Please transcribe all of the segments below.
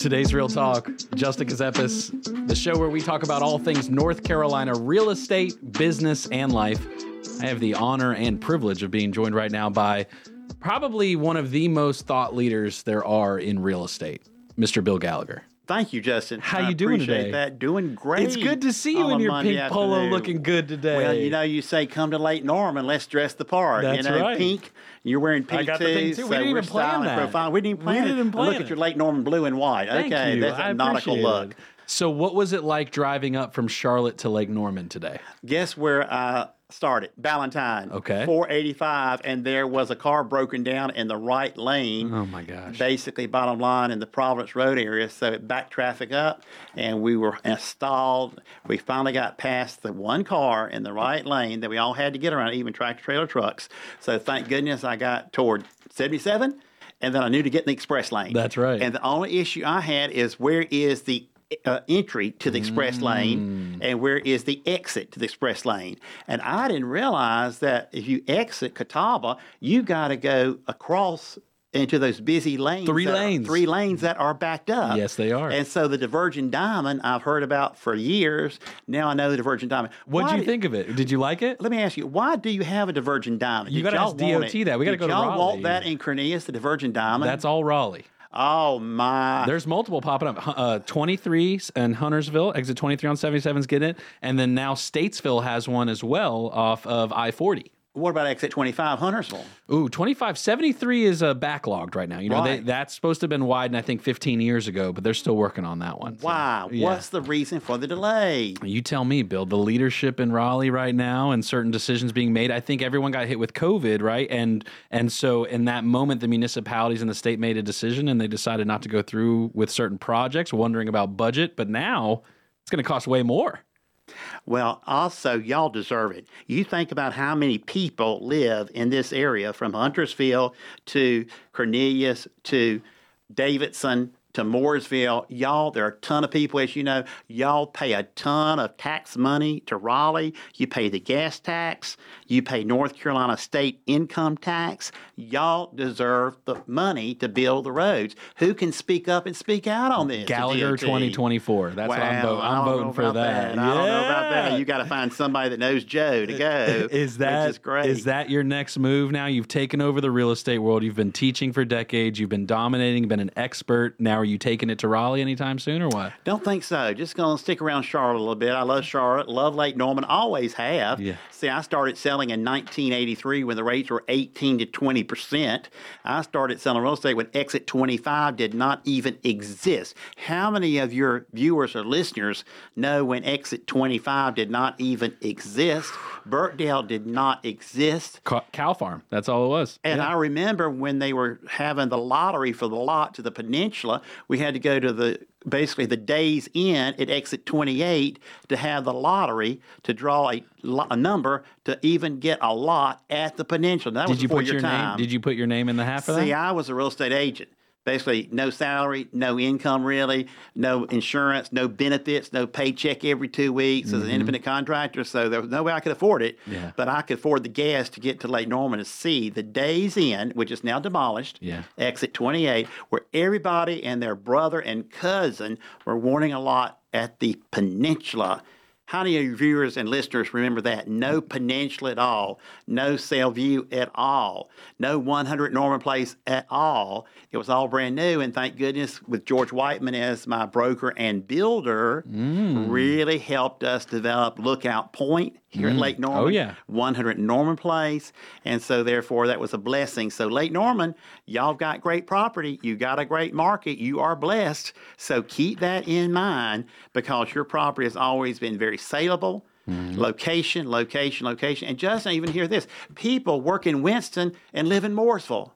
Today's Real Talk, Justin Ckezepis, the show where we talk about all things North Carolina real estate, business, and life. I have the honor and privilege of being joined right now by probably one of the most thought leaders there are in real estate, Mr. Bill Gallagher. Thank you, Justin. How I you doing appreciate today? That doing great. It's good to see you in your Monday pink polo afternoon. looking good today. Well, you know, you say come to Lake Norman, let's dress the part. That's you know, right. pink. You're wearing pink got the too. pink too. We so didn't even plan that. Profile. We didn't We plan it. didn't plan Look it. at your Lake Norman blue and white. Thank okay, you. that's a I nautical look. it. So, what was it like driving up from Charlotte to Lake Norman today? Guess where I started? Ballantyne. Okay. 485, and there was a car broken down in the right lane. Oh my gosh. basically bottom line in the Providence Road area. So it backed traffic up, and we were stalled. We finally got past the one car in the right lane that we all had to get around, even tractor trailer trucks. So thank goodness I got toward 77, and then I knew to get in the express lane. That's right. And the only issue I had is where is the uh, entry to the express Mm. lane and where is the exit to the express lane. And I didn't realize that if you exit Catawba, you got to go across into those busy lanes. Three that are- lanes. three lanes that are backed up. Yes, they are. And so the Divergent Diamond I've heard about for years. Now I know the Divergent Diamond. What did you think of it? Did you like it? Let me ask you, why do you have a Divergent Diamond? You gotta y'all ask DOT that. We gotta go to Raleigh. y'all want that in Cornelius, the Divergent Diamond? That's all Raleigh. Oh my. There's multiple popping up. Uh, 23 in Huntersville, exit 23 on 77's getting it. And then now Statesville has one as well off of I 40. What about exit 25 Huntersville? Ooh, 25. 73 is uh, backlogged right now. You know, they, that's supposed to have been widened, I think, 15 years ago, but they're still working on that one. So, Why? yeah. What's the reason for the delay? You tell me, Bill. The leadership in Raleigh right now, and certain decisions being made. I think everyone got hit with COVID, right? And and so in that moment, the municipalities and the state made a decision, and they decided not to go through with certain projects, wondering about budget. But now it's going to cost way more. Well, also, y'all deserve it. You think about how many people live in this area from Huntersville to Cornelius to Davidson to Mooresville. Y'all, there are a ton of people, as you know. Y'all pay a ton of tax money to Raleigh. You pay the gas tax. You pay North Carolina state income tax. Y'all deserve the money to build the roads. Who can speak up and speak out on this? Gallagher 2024. That's what I'm, Well, voting. I'm voting for about that. I don't know about that. You got to find somebody that knows Joe to go. Is that is great? is that your next move now? You've taken over the real estate world. You've been teaching for decades. You've been dominating, been an expert. Now are you taking it to Raleigh anytime soon or what? Don't think so. Just gonna stick around Charlotte a little bit. I love Charlotte. Love Lake Norman. Always have. Yeah. See, I started selling in 1983 when the rates were 18 to 20 percent. I started selling real estate when Exit 25 did not even exist. How many of your viewers or listeners know when Exit 25 did not even exist? Birkdale did not exist. Cow Farm. That's all it was. And I remember when they were having the lottery for the lot to the peninsula, we had to go to the basically the Days Inn at exit 28 to have the lottery to draw a, a number to even get a lot at the peninsula. That was Did you put your time. name? Did you put your name in the hat for See, that? See, I was a real estate agent. Basically, no salary, no income really, no insurance, no benefits, no paycheck every two weeks as an independent contractor. So there was no way I could afford it. Mm-hmm. Yeah. But I could afford the gas to get to Lake Norman to see the Days Inn, which is now demolished, Yeah. exit 28, where everybody and their brother and cousin were warning a lot at the peninsula. How many of your viewers and listeners remember that? No peninsula at all, no Sail View at all, no 100 Norman Place at all. It was all brand new, and thank goodness, with George Whiteman as my broker and builder, mm. really helped us develop Lookout Point here at mm. Lake oh, Norman. Oh, yeah. 100 Norman Place. And so, therefore, that was a blessing. So, Lake Norman, y'all got great property. You got a great market. You are blessed. So, keep that in mind because your property has always been very saleable. Mm. Location, location, location. And just even hear this people work in Winston and live in Mooresville.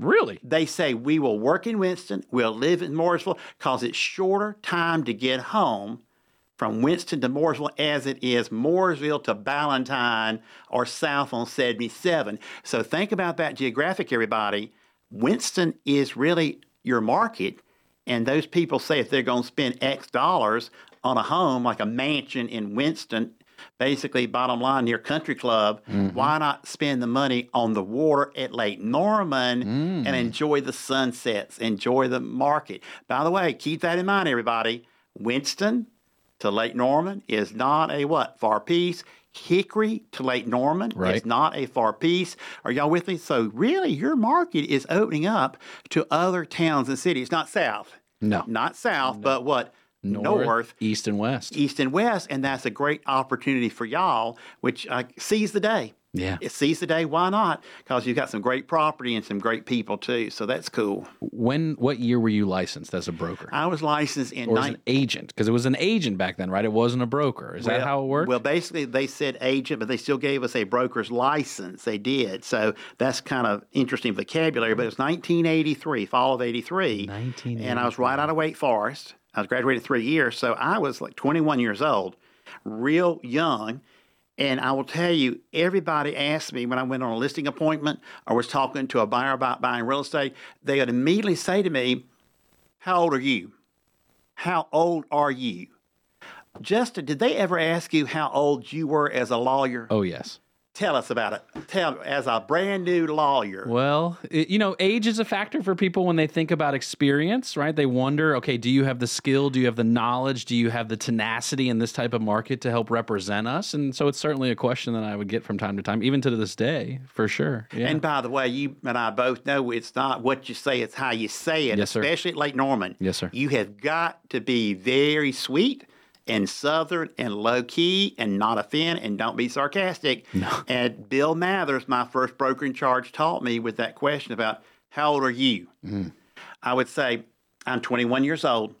Really? They say we will work in Winston, we'll live in Mooresville because it's shorter time to get home from Winston to Mooresville as it is Mooresville to Ballantyne or south on 77. So think about that geographic, everybody. Winston is really your market, and those people say if they're going to spend X dollars on a home like a mansion in Winston basically, bottom line, near Country Club. Mm-hmm. Why not spend the money on the water at Lake Norman Mm. and enjoy the sunsets, enjoy the market? By the way, keep that in mind, everybody. Winston to Lake Norman is not a what? Far piece. Hickory to Lake Norman Right. is not a far piece. Are y'all with me? So really, your market is opening up to other towns and cities, not south. No. Not south, but what? North, east, and west. east, and west. And that's a great opportunity for y'all, which uh, seize the day. Yeah. It seize the day. Why not? Because you've got some great property and some great people too. So that's cool. When? What year were you licensed as a broker? I was licensed in or as an agent? Because it was an agent back then, right? It wasn't a broker. Is that how it worked? Well, basically, they said agent, but they still gave us a broker's license. They did. So that's kind of interesting vocabulary. But it was 1983, fall of 83. 1983. And I was right out of Wake Forest. I was graduated three years. So I was like 21 years old, real young. And I will tell you, everybody asked me when I went on a listing appointment or was talking to a buyer about buying real estate, they would immediately say to me, How old are you? How old are you? Justin, did they ever ask you how old you were as a lawyer? oh yes. Tell us about it. Tell as a brand new lawyer. Well, it, you know, age is a factor for people when they think about experience, right? They wonder, okay, do you have the skill? Do you have the knowledge? Do you have the tenacity in this type of market to help represent us? And so it's certainly a question that I would get from time to time, even to this day, for sure. Yeah. And by the way, you and I both know it's not what you say, it's how you say it, Yes, sir. especially at Lake Norman. Yes, sir. You have got to be very sweet and southern and low key and not offend and don't be sarcastic. No. And Bill Mathers, my first broker in charge, taught me with that question about how old are you? Mm-hmm. I would say, I'm 21 years old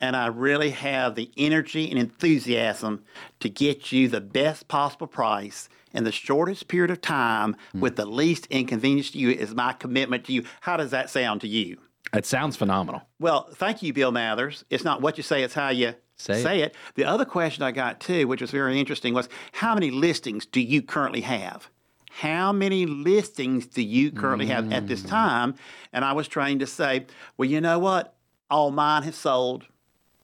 and I really have the energy and enthusiasm to get you the best possible price in the shortest period of time Hmm. with the least inconvenience to you is my commitment to you. How does that sound to you? it sounds phenomenal. Well, thank you, Bill Mathers. It's not what you say, it's how you Say it. it. The other question I got too, which was very interesting, was how many listings do you currently have? How many listings do you currently have at Mm. this time? And I was trying to say, well, you know what? All mine have sold,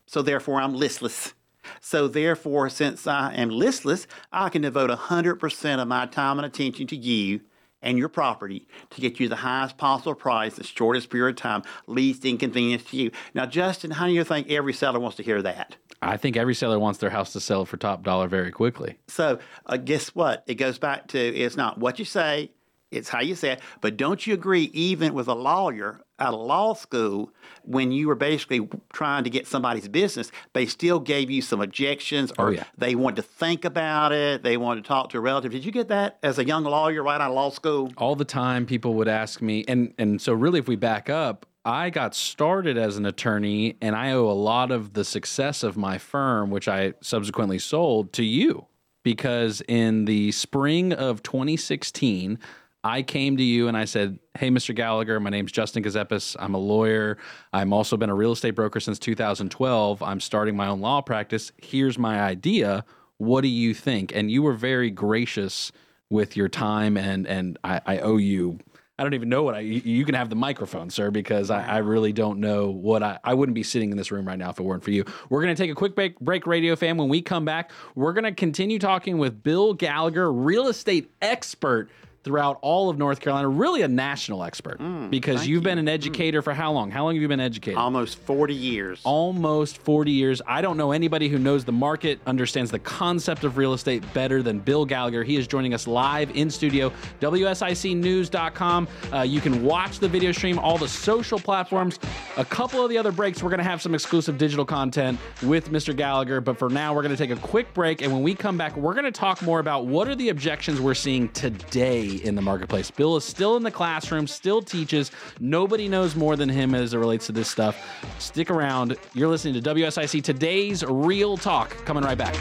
so therefore I'm listless. So therefore, since I am listless, I can devote 100% of my time and attention to you and your property to get you the highest possible price, the shortest period of time, least inconvenience to you. Now, Justin, how do you think every seller wants to hear that? I think every seller wants their house to sell for top dollar very quickly. So, uh, guess what? It goes back to it's not what you say, it's how you say it. But don't you agree, even with a lawyer out of law school, when you were basically trying to get somebody's business, they still gave you some objections or Oh, yeah. they wanted to think about it, they wanted to talk to a relative. Did you get that as a young lawyer right out of law school? all the time people would ask me and and so really if we back up i got started as an attorney and i owe a lot of the success of my firm which i subsequently sold to you because in the spring of 2016 I came to you and I said, Hey, Mr. Gallagher, my name's Justin Ckezepis. I'm a lawyer. I'm also been a real estate broker since 2012. I'm starting my own law practice. Here's my idea. What do you think? And you were very gracious with your time and and I, I owe you I don't even know what I you, can have the microphone, sir, because I, I really don't know what I I wouldn't be sitting in this room right now if it weren't for you. We're gonna take a quick break break radio fam. When we come back, we're gonna continue talking with Bill Gallagher, real estate expert throughout all of North Carolina, really a national expert. because you've been an educator for how long? How long have you been educated? Almost 40 years. almost 40 years. I don't know anybody who knows the market, understands the concept of real estate better than Bill Gallagher. He is joining us live in studio, WSICnews.com. Uh, you can watch the video stream, all the social platforms. A couple of the other breaks, we're going to have some exclusive digital content with Mr. Gallagher. But for now, we're going to take a quick break. And when we come back, we're going to talk more about what are the objections we're seeing today in the marketplace. Bill is still in the classroom, still teaches. Nobody knows more than him as it relates to this stuff. Stick around. You're listening to WSIC Today's Real Talk. Coming right back.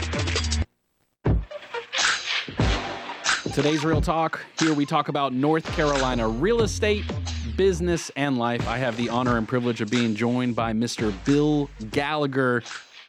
Today's Real Talk. Here we talk about North Carolina real estate, business, and life. I have the honor and privilege of being joined by Mr. Bill Gallagher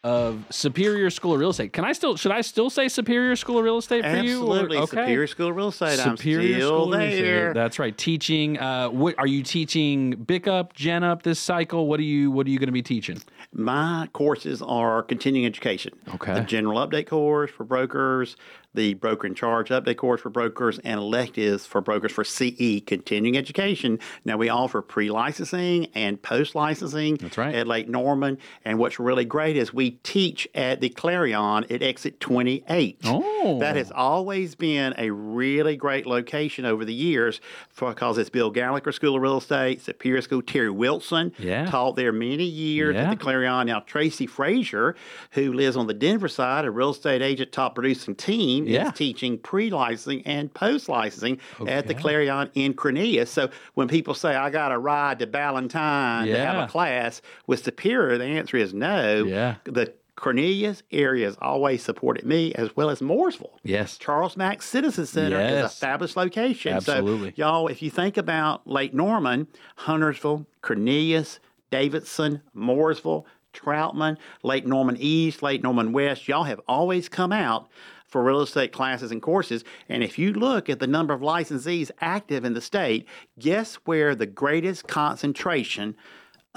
of Superior School of Real Estate. Can I still should I still say Superior School of Real Estate for you? or- Absolutely. Superior School of Real Estate. Superior I'm still School of Real Estate. That's right. Teaching. Uh, what are you teaching? BIC up, Gen up this cycle. What are you What are you going to be teaching? My courses are continuing education. Okay. The general update course for brokers, the broker in charge update course for brokers, and electives for brokers for CE, continuing education. Now, we offer pre licensing and post licensing That's right. at Lake Norman. And what's really great is we teach at the Clarion at exit 28. Oh. That has always been a really great location over the years because it's Bill Gallagher School of Real Estate, Superior School. Terry Wilson Yeah. taught there many years Yeah. at the Clarion. Now, Tracy Frazier, who lives on the Denver side, a real estate agent top producing team, Yeah. is teaching pre licensing and post licensing oh, at the Clarion in Cornelius. So when people say, I got a ride to Ballantyne to have a class with Superior, the answer is no. Yeah. The Cornelius area has always supported me as well as Mooresville. Yes. Charles Mack Citizen Center is a fabulous location. Absolutely. So, y'all, if you think about Lake Norman, Huntersville, Cornelius, Davidson, Mooresville, Troutman, Lake Norman East, Lake Norman West, y'all have always come out for real estate classes and courses. And if you look at the number of licensees active in the state, guess where the greatest concentration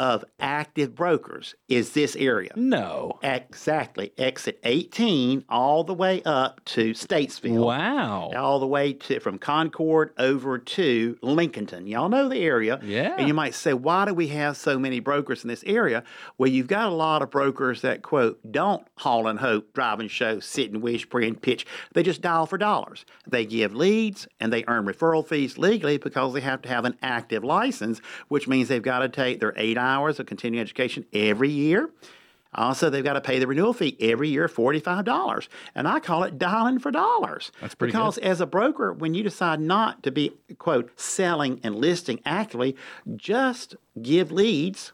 of active brokers is this area? No. Exactly. Exit 18 all the way up to Statesville. Wow. All the way to from Concord over to Lincolnton. Y'all know the area. Yeah. And you might say, why do we have so many brokers in this area? Well, you've got a lot of brokers that quote, don't haul and hope, drive and show, sit and wish, pray and pitch. They just dial for dollars. They give leads and they earn referral fees legally because they have to have an active license, which means they've got to take their eight hours of continuing education every year. Also, they've got to pay the renewal fee every year, $45. And I call it dialing for dollars. That's pretty Because as a broker, when you decide not to be, quote, selling and listing actively, just give leads,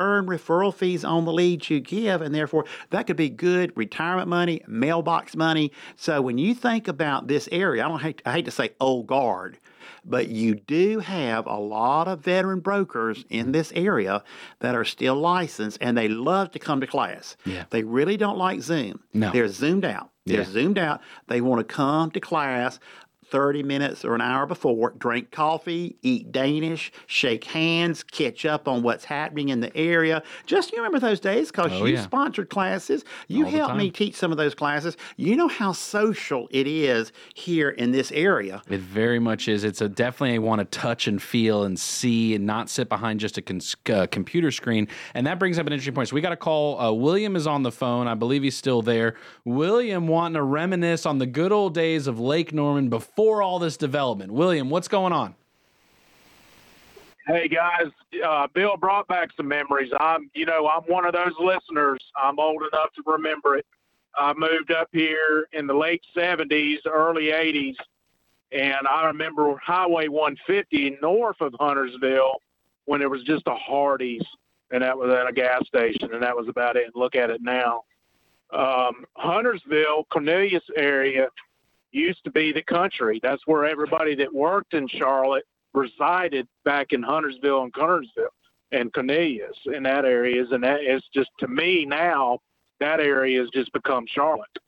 earn referral fees on the leads you give, and therefore that could be good retirement money, mailbox money. So when you think about this area, I don't hate, I hate to say old guard, but you do have a lot of veteran brokers in this area that are still licensed and they love to come to class. Yeah. They really don't like Zoom. No. They're zoomed out. They're Yeah. zoomed out. They want to come to class 30 minutes or an hour before, drink coffee, eat Danish, shake hands, catch up on what's happening in the area. Just you remember those days because Oh, you yeah. sponsored classes. You All helped me teach some of those classes. You know how social it is here in this area. It very much is. It's a definitely want to touch and feel and see and not sit behind just a cons- uh, computer screen. And that brings up an interesting point. So we got a call. Uh, William is on the phone. I believe he's still there. William wanting to reminisce on the good old days of Lake Norman before all this development. William, what's going on? Hey guys, uh, Bill brought back some memories. I'm, you know, I'm one of those listeners. I'm old enough to remember it. I moved up here in the late '70s, early '80s, and I remember Highway 150 north of Huntersville when it was just a Hardee's, and that was at a gas station, and that was about it. Look at it now. Um, Huntersville, Cornelius area used to be the country. That's where everybody that worked in Charlotte resided back in Huntersville and Kernersville and Cornelius in that areas, and that is just to me now that area has just become Charlotte.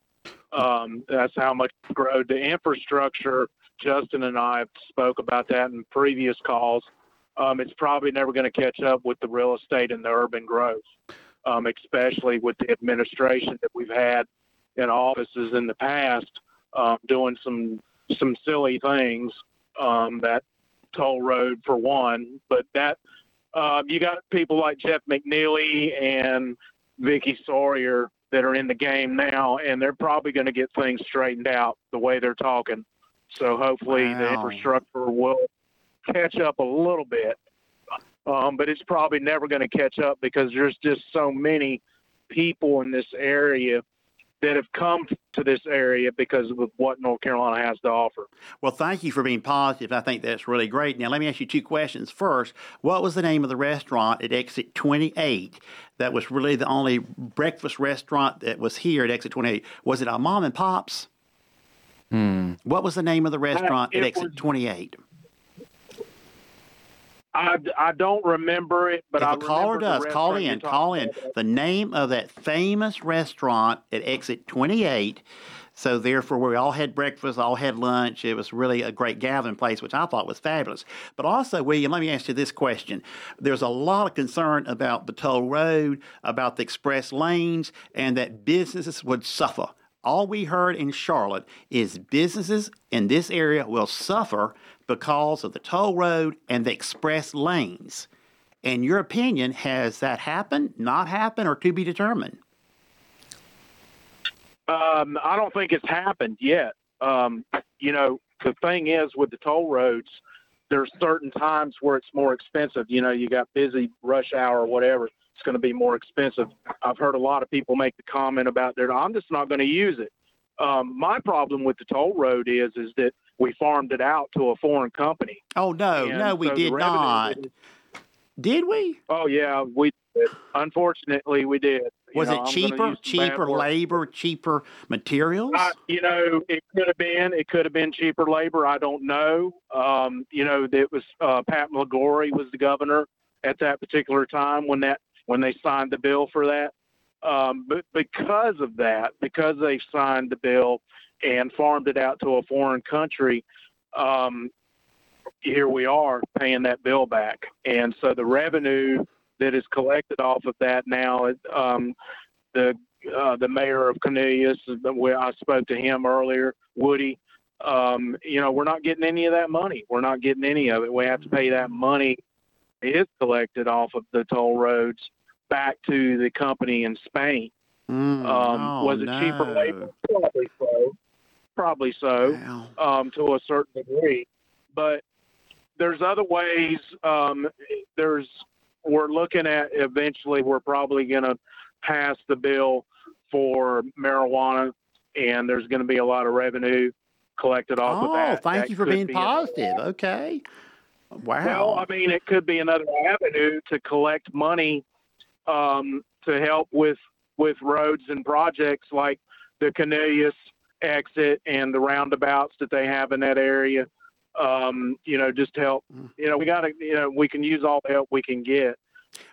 Um, that's how much growth the infrastructure. Justin and I have spoke about that in previous calls. Um, it's probably never going to catch up with the real estate and the urban growth, um, especially with the administration that we've had in offices in the past, um, doing some some silly things. Um, that toll road for one, but that uh, you got people like Jeff McNeely and Vickie Sawyer that are in the game now, and they're probably going to get things straightened out the way they're talking. So hopefully the infrastructure will catch up a little bit. Um, but it's probably never going to catch up because there's just so many people in this area that have come to this area because of what North Carolina has to offer. Well, thank you for being positive. I think that's really great. Now, let me ask you two questions. First, what was the name of the restaurant at exit 28 that was really the only breakfast restaurant that was here at exit 28? Was it a mom and pops? Hmm. What was the name of the uh, restaurant at exit was- 28? I, I don't remember it, but if I a caller does, call in. Call in. about. The name of that famous restaurant at exit 28 So therefore, we all had breakfast, all had lunch. It was really a great gathering place, which I thought was fabulous. But also, William, let me ask you this question: There's a lot of concern about the toll road, about the express lanes, and that businesses would suffer. All we heard in Charlotte is businesses in this area will suffer because of the toll road and the express lanes. In your opinion, has that happened, not happened, or to be determined? Um, I don't think it's happened yet. Um, you know, the thing is with the toll roads, there's certain times where it's more expensive. You know, you got busy rush hour or whatever. It's going to be more expensive. I've heard a lot of people make the comment about that. I'm just not going to use it. Um, my problem with the toll road is is that we farmed it out to a foreign company. Oh no, And no, we so did not. that- Did we? Oh yeah, we did. Unfortunately, we did. You Was know, it cheaper? use some bad Cheaper labor, cheaper materials? Uh, you know, it could have been. It could have been cheaper labor. I don't know. Um, you know, it was uh, Pat McCrory was the governor at that particular time when that when they signed the bill for that. Um, but because of that, because they signed the bill and farmed it out to a foreign country, um, here we are paying that bill back. And so the revenue that is collected off of that now, um, the uh, the mayor of Cornelius, where I spoke to him earlier, Woody. Um, you know, we're not getting any of that money. We're not getting any of it. We have to pay that money is collected off of the toll roads back to the company in Spain. Mm, Um, oh, was it cheaper no. labor? Probably so. Probably so Wow. um, to a certain degree. But there's other ways. Um, there's we're looking at eventually. We're probably going to pass the bill for marijuana, and there's going to be a lot of revenue collected off of that. Oh, thank That you for being be another- positive. Okay. Wow. well, I mean, it could be another avenue to collect money um, to help with with roads and projects like the Cornelius exit and the roundabouts that they have in that area. Um, you know, just to help. Mm. You know, we got to. You know, we can use all the help we can get.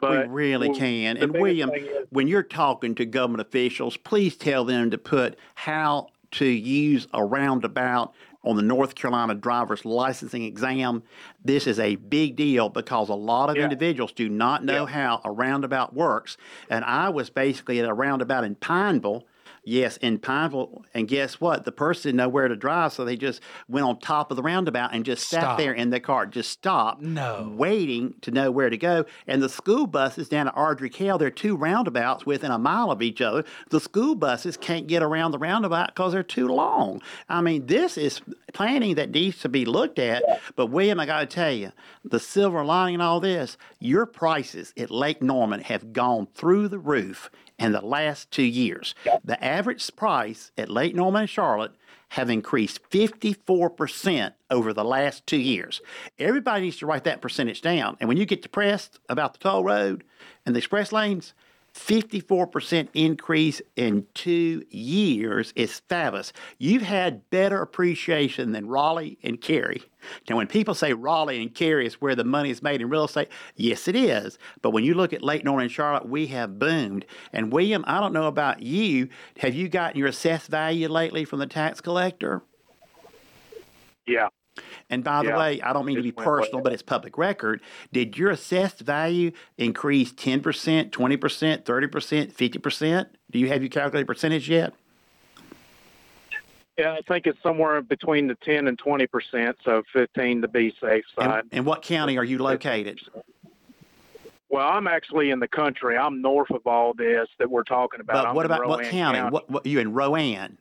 But we really can. And William, is- when you're talking to government officials, please tell them to put how to use a roundabout on the North Carolina driver's licensing exam. This is a big deal because a lot of Yeah. individuals do not know Yeah. how a roundabout works. And I was basically at a roundabout in Pineville. Yes, in Pineville, and guess what? The person didn't know where to drive, so they just went on top of the roundabout and just sat Stop. there in the car, just stopped, No. waiting to know where to go. And the school buses down at Ardrey Kell, there are two roundabouts within a mile of each other. The school buses can't get around the roundabout because they're too long. I mean, this is planning that needs to be looked at. But William, I got to tell you, the silver lining in all this, your prices at Lake Norman have gone through the roof in the last two years. The average price at Lake Norman and Charlotte have increased 54% over the last two years. Everybody needs to write that percentage down. And when you get depressed about the toll road and the express lanes, 54% increase in two years is fabulous. You've had better appreciation than Raleigh and Cary. Now, when people say Raleigh and Cary is where the money is made in real estate, yes, it is. But when you look at Lake Norman and Charlotte, we have boomed. And William, I don't know about you. Have you gotten your assessed value lately from the tax collector? yeah, And by the Yeah, way, I don't mean to be just went way personal, but it's public record. Did your assessed value increase 10%, 20%, 30%, 50%? Do you have your calculated percentage yet? yeah. I think it's somewhere between the ten and twenty percent. So fifteen to be safe side. And, and what county are you located? Well, I'm actually in the country. I'm north of all this that we're talking about. But I'm what about what Rowan county? What, what you in Rowan?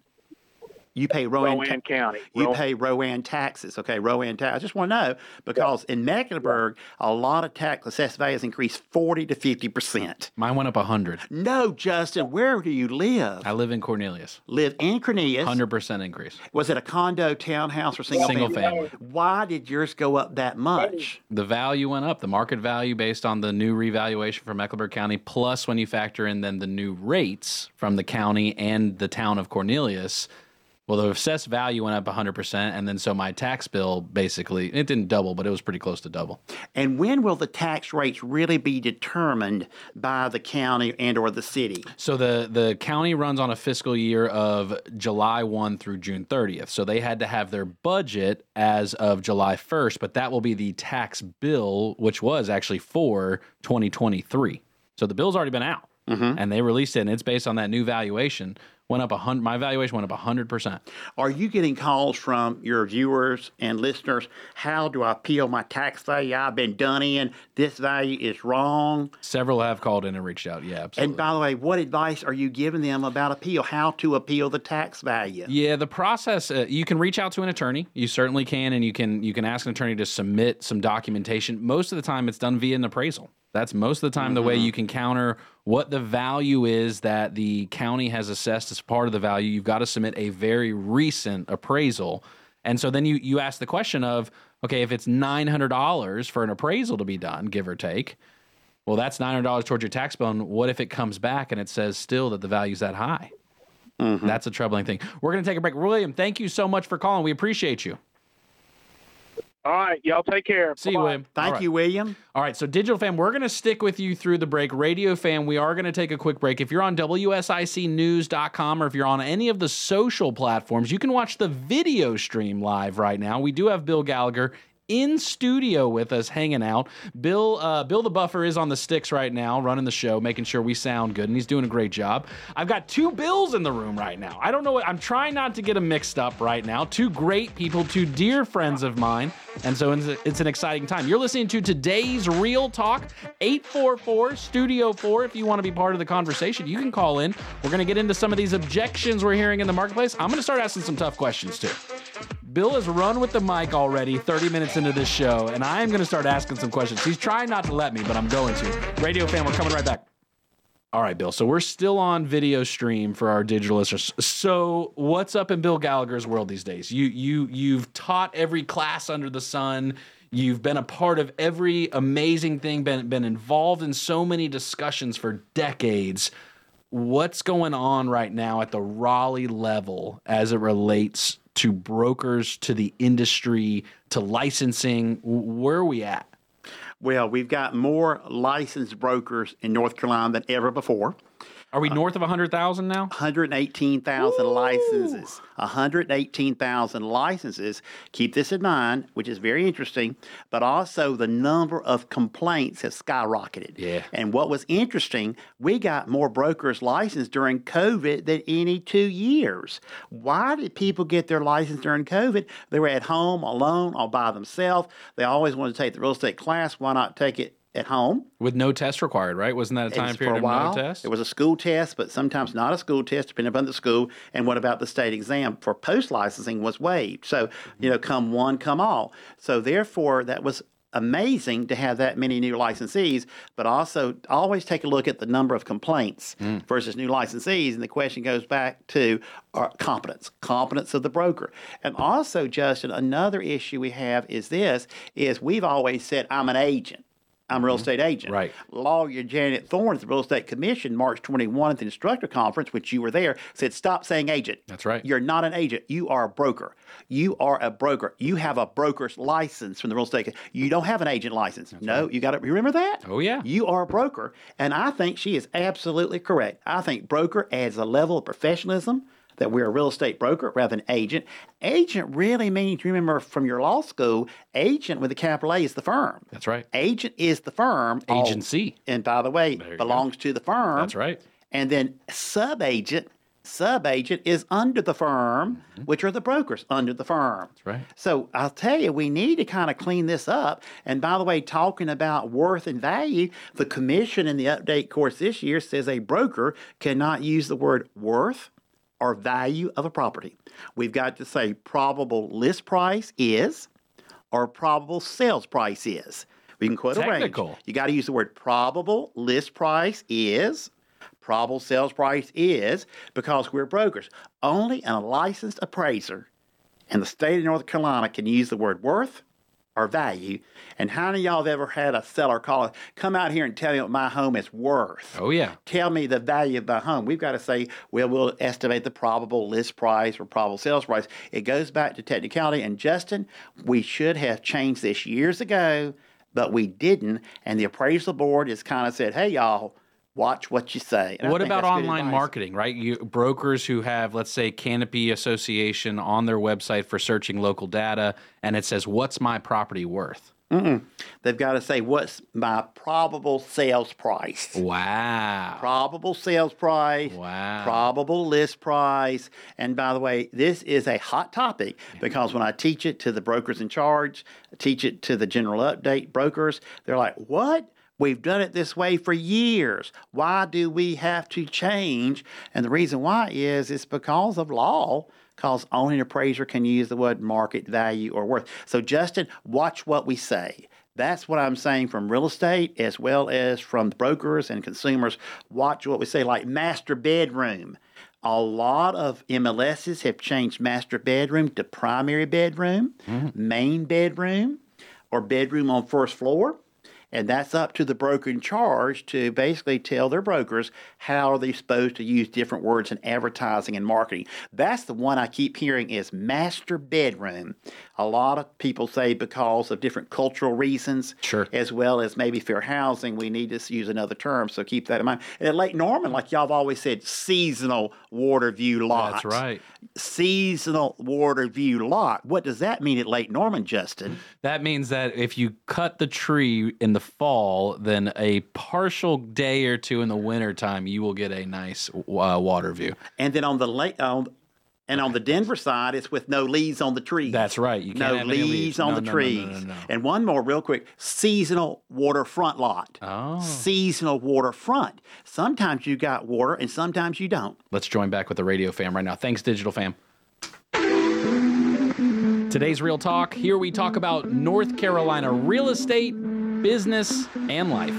You pay Rowan. Rowan ta- County. you Ro- pay Rowan taxes, okay? Rowan tax. I just want to know because in Mecklenburg, a lot of tax assessed values increased forty to fifty percent. Mine went up 100. No, Justin, where do you live? I live in Cornelius. live in Cornelius. 100% increase. Was it a condo, townhouse, or single, Single family? family. Why did yours go up that much? The value went up, the market value based on the new revaluation for Mecklenburg County, plus when you factor in then the new rates from the county and the town of Cornelius, Well, the assessed value went up 100%, and then so my tax bill basically, it didn't double, but it was pretty close to double. And when will the tax rates really be determined by the county and or the city? So the, the county runs on a fiscal year of July 1 through June 30th. So they had to have their budget as of July 1st, but that will be the tax bill, which was actually for 2023. So the bill's already been out. Mm-hmm. And they released it, and it's based on that new valuation. Went up a hundred. My valuation went up a hundred percent. Are you getting calls from your viewers and listeners? How do I appeal my tax value? I've been done in. This value is wrong. Several have called in and reached out. Yeah, absolutely. And by the way, what advice are you giving them about appeal? How to appeal the tax value? Yeah, the process. Uh, you can reach out to an attorney. You certainly can, and you can you can ask an attorney to submit some documentation. Most of the time, it's done via an appraisal. That's most of the time the way you can counter what the value is that the county has assessed as part of the value. You've got to submit a very recent appraisal, and so then you you ask the question of okay, if it's nine hundred dollars for an appraisal to be done, give or take. Well, that's nine hundred dollars towards your tax bill. And what if it comes back and it says still that the value's that high? Mm-hmm. That's a troubling thing. We're going to take a break. William, thank you so much for calling. We appreciate you. All right, y'all take care. See you, Bye-bye. William. Thank All right. you, William. All right, so Digital Fam, we're going to stick with you through the break. Radio Fam, we are going to take a quick break. If you're on WSICnews.com or if you're on any of the social platforms, you can watch the video stream live right now. We do have Bill Gallagher in studio with us hanging out. Bill uh, Bill the Buffer is on the sticks right now, running the show, making sure we sound good, and he's doing a great job. I've got two Bills in the room right now. I don't know what I'm trying not to get them mixed up right now. Two great people, two dear friends of mine, and so it's, it's an exciting time. You're listening to today's Real Talk 844 Studio 4. If you want to be part of the conversation, you can call in. We're going to get into some of these objections we're hearing in the marketplace. I'm going to start asking some tough questions too. Bill has run with the mic already 30 minutes into this show, and I'm going to start asking some questions. He's trying not to let me, but I'm going to. Radio fan, we're coming right back. All right, Bill. So we're still on video stream for our digital listeners. So what's up in Bill Gallagher's world these days? You you you've taught every class under the sun. You've been a part of every amazing thing, been been involved in so many discussions for decades. What's going on right now at the Raleigh level as it relates to brokers, to the industry, to licensing? Where are we at? Well, we've got more licensed brokers in North Carolina than ever before. Are we uh, north of 100,000 now? 118,000 licenses. 118,000 licenses. Keep this in mind, which is very interesting, but also the number of complaints has skyrocketed. Yeah. And what was interesting, we got more brokers licensed during COVID than any two years. Why did people get their license during COVID? They were at home alone all by themselves. They always wanted to take the real estate class. Why not take it at home? With no test required, right? Wasn't that a time period for a of no test? It was a school test, but sometimes not a school test, depending upon the school. And what about the state exam for post licensing was waived. So, you know, come one, come all. So, therefore, that was amazing to have that many new licensees, but also always take a look at the number of complaints versus new licensees. And the question goes back to uh, competence, competence of the broker. And also, Justin, another issue we have is this, is we've always said, I'm an agent. I'm a real mm-hmm. estate agent. Right. Lawyer Janet Thoren at the Real Estate Commission, March 21 at the instructor conference, which you were there, said, Stop saying agent. That's right. You're not an agent. You are a broker. You are a broker. You have a broker's license from the real estate. You don't have an agent license. no, you got to remember that. Oh, yeah. You are a broker. And I think she is absolutely correct. I think broker adds a level of professionalism that we're a real estate broker rather than agent. Agent really means, remember from your law school, agent with a capital A is the firm. That's right. Agent is the firm. all- Agency. and by the way, you go. belongs to the firm. That's right. And then sub-agent, sub-agent is under the firm, which are the brokers under the firm. That's Mm-hmm. right. So I'll tell you, we need to kind of clean this up. And by the way, talking about worth and value, the commission in the update course this year says a broker cannot use the word worth or value of a property. We've got to say probable list price is or probable sales price is. We can quote a range. You got to use the word probable list price is, probable sales price is, because we're brokers. Only a licensed appraiser in the state of North Carolina can use the word worth or value. And how many of y'all have ever had a seller call, come out here and tell me what my home is worth? Oh, yeah. Tell me the value of my home. We've got to say, well, we'll estimate the probable list price or probable sales price. It goes back to technicality. And Justin, we should have changed this years ago, but we didn't. And the appraisal board has kind of said, hey, y'all, watch what you say. And what about online marketing, right? You brokers who have, let's say, Canopy Association on their website for searching local data, and it says, "What's my property worth?" They've got to say, what's my probable sales price? Wow. Probable sales price. Wow. Probable list price. And by the way, this is a hot topic because when I teach it to the brokers in charge, I teach it to the general update brokers, they're like, what? We've done it this way for years. Why do we have to change? And the reason why is it's because of law, because only an appraiser can use the word market value or worth. So, Justin, watch what we say. That's what I'm saying from real estate as well as from brokers and consumers. Watch what we say, like master bedroom. A lot of MLSs have changed master bedroom to primary bedroom, mm-hmm. main bedroom, or bedroom on first floor. And that's up to the broker in charge to basically tell their brokers how are they supposed to use different words in advertising and marketing. That's the one I keep hearing is master bedroom. A lot of people say because of different cultural reasons, Sure. as well as maybe fair housing, we need to use another term. So keep that in mind. And at Lake Norman, like y'all have always said, seasonal water view lot. That's right. Seasonal water view lot. What does that mean at Lake Norman, Justin? That means that if you cut the tree in the fall, then a partial day or two in the wintertime, you will get a nice uh, water view. And then on the lake, on, and on the Denver side, it's with no leaves on the trees. That's right. You can't no have any leaves, leaves. on No, the no, trees. no. And one more, real quick: seasonal waterfront lot. Oh. Seasonal waterfront. Sometimes you got water, and sometimes you don't. Let's join back with the radio fam right now. Thanks, Digital Fam. Today's Real Talk. Here we talk about North Carolina real estate, business, and life.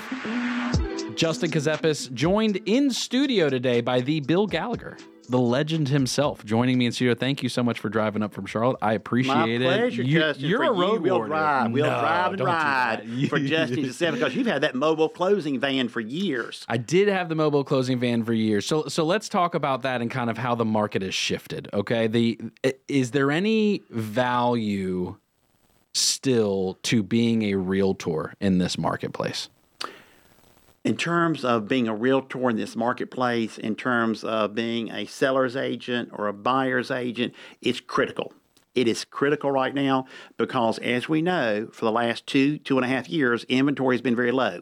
Justin Ckezepis joined in studio today by the Bill Gallagher, the legend himself, joining me in studio. Thank you so much for driving up from Charlotte. I appreciate My it. pleasure, You- Justin. You're a road you, we'll warrior. drive. We'll No, drive and ride for Justin to seven because you've had that mobile closing van for years. I did have the mobile closing van for years. So so let's talk about that and kind of how the market has shifted. Okay, the is there any value still to being a realtor in this marketplace? in terms of being a realtor in this marketplace, in terms of being a seller's agent or a buyer's agent, it's critical. It is critical right now because, as we know, for the last two, two and a half years, inventory has been very low.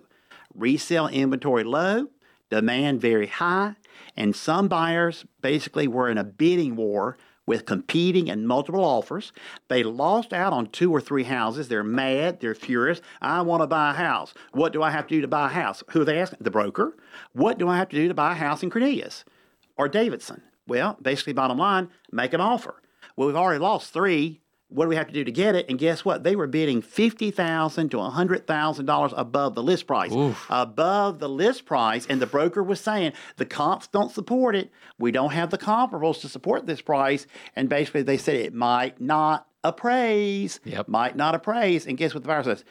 Resale inventory low, demand very high, and some buyers basically were in a bidding war with competing and multiple offers. They lost out on two or three houses. They're mad. They're furious. I want to buy a house. What do I have to do to buy a house? Who are they asking? The broker. What do I have to do to buy a house in Cornelius or Davidson? Well, basically, bottom line, make an offer. Well, we've already lost three. What do we have to do to get it? And guess what? They were bidding fifty thousand to hundred thousand dollars above the list price. Above the list price, and the broker was saying the comps don't support it. We don't have the comparables to support this price. And basically, they said it might not appraise. Yep. Might not appraise. And guess what the buyer says?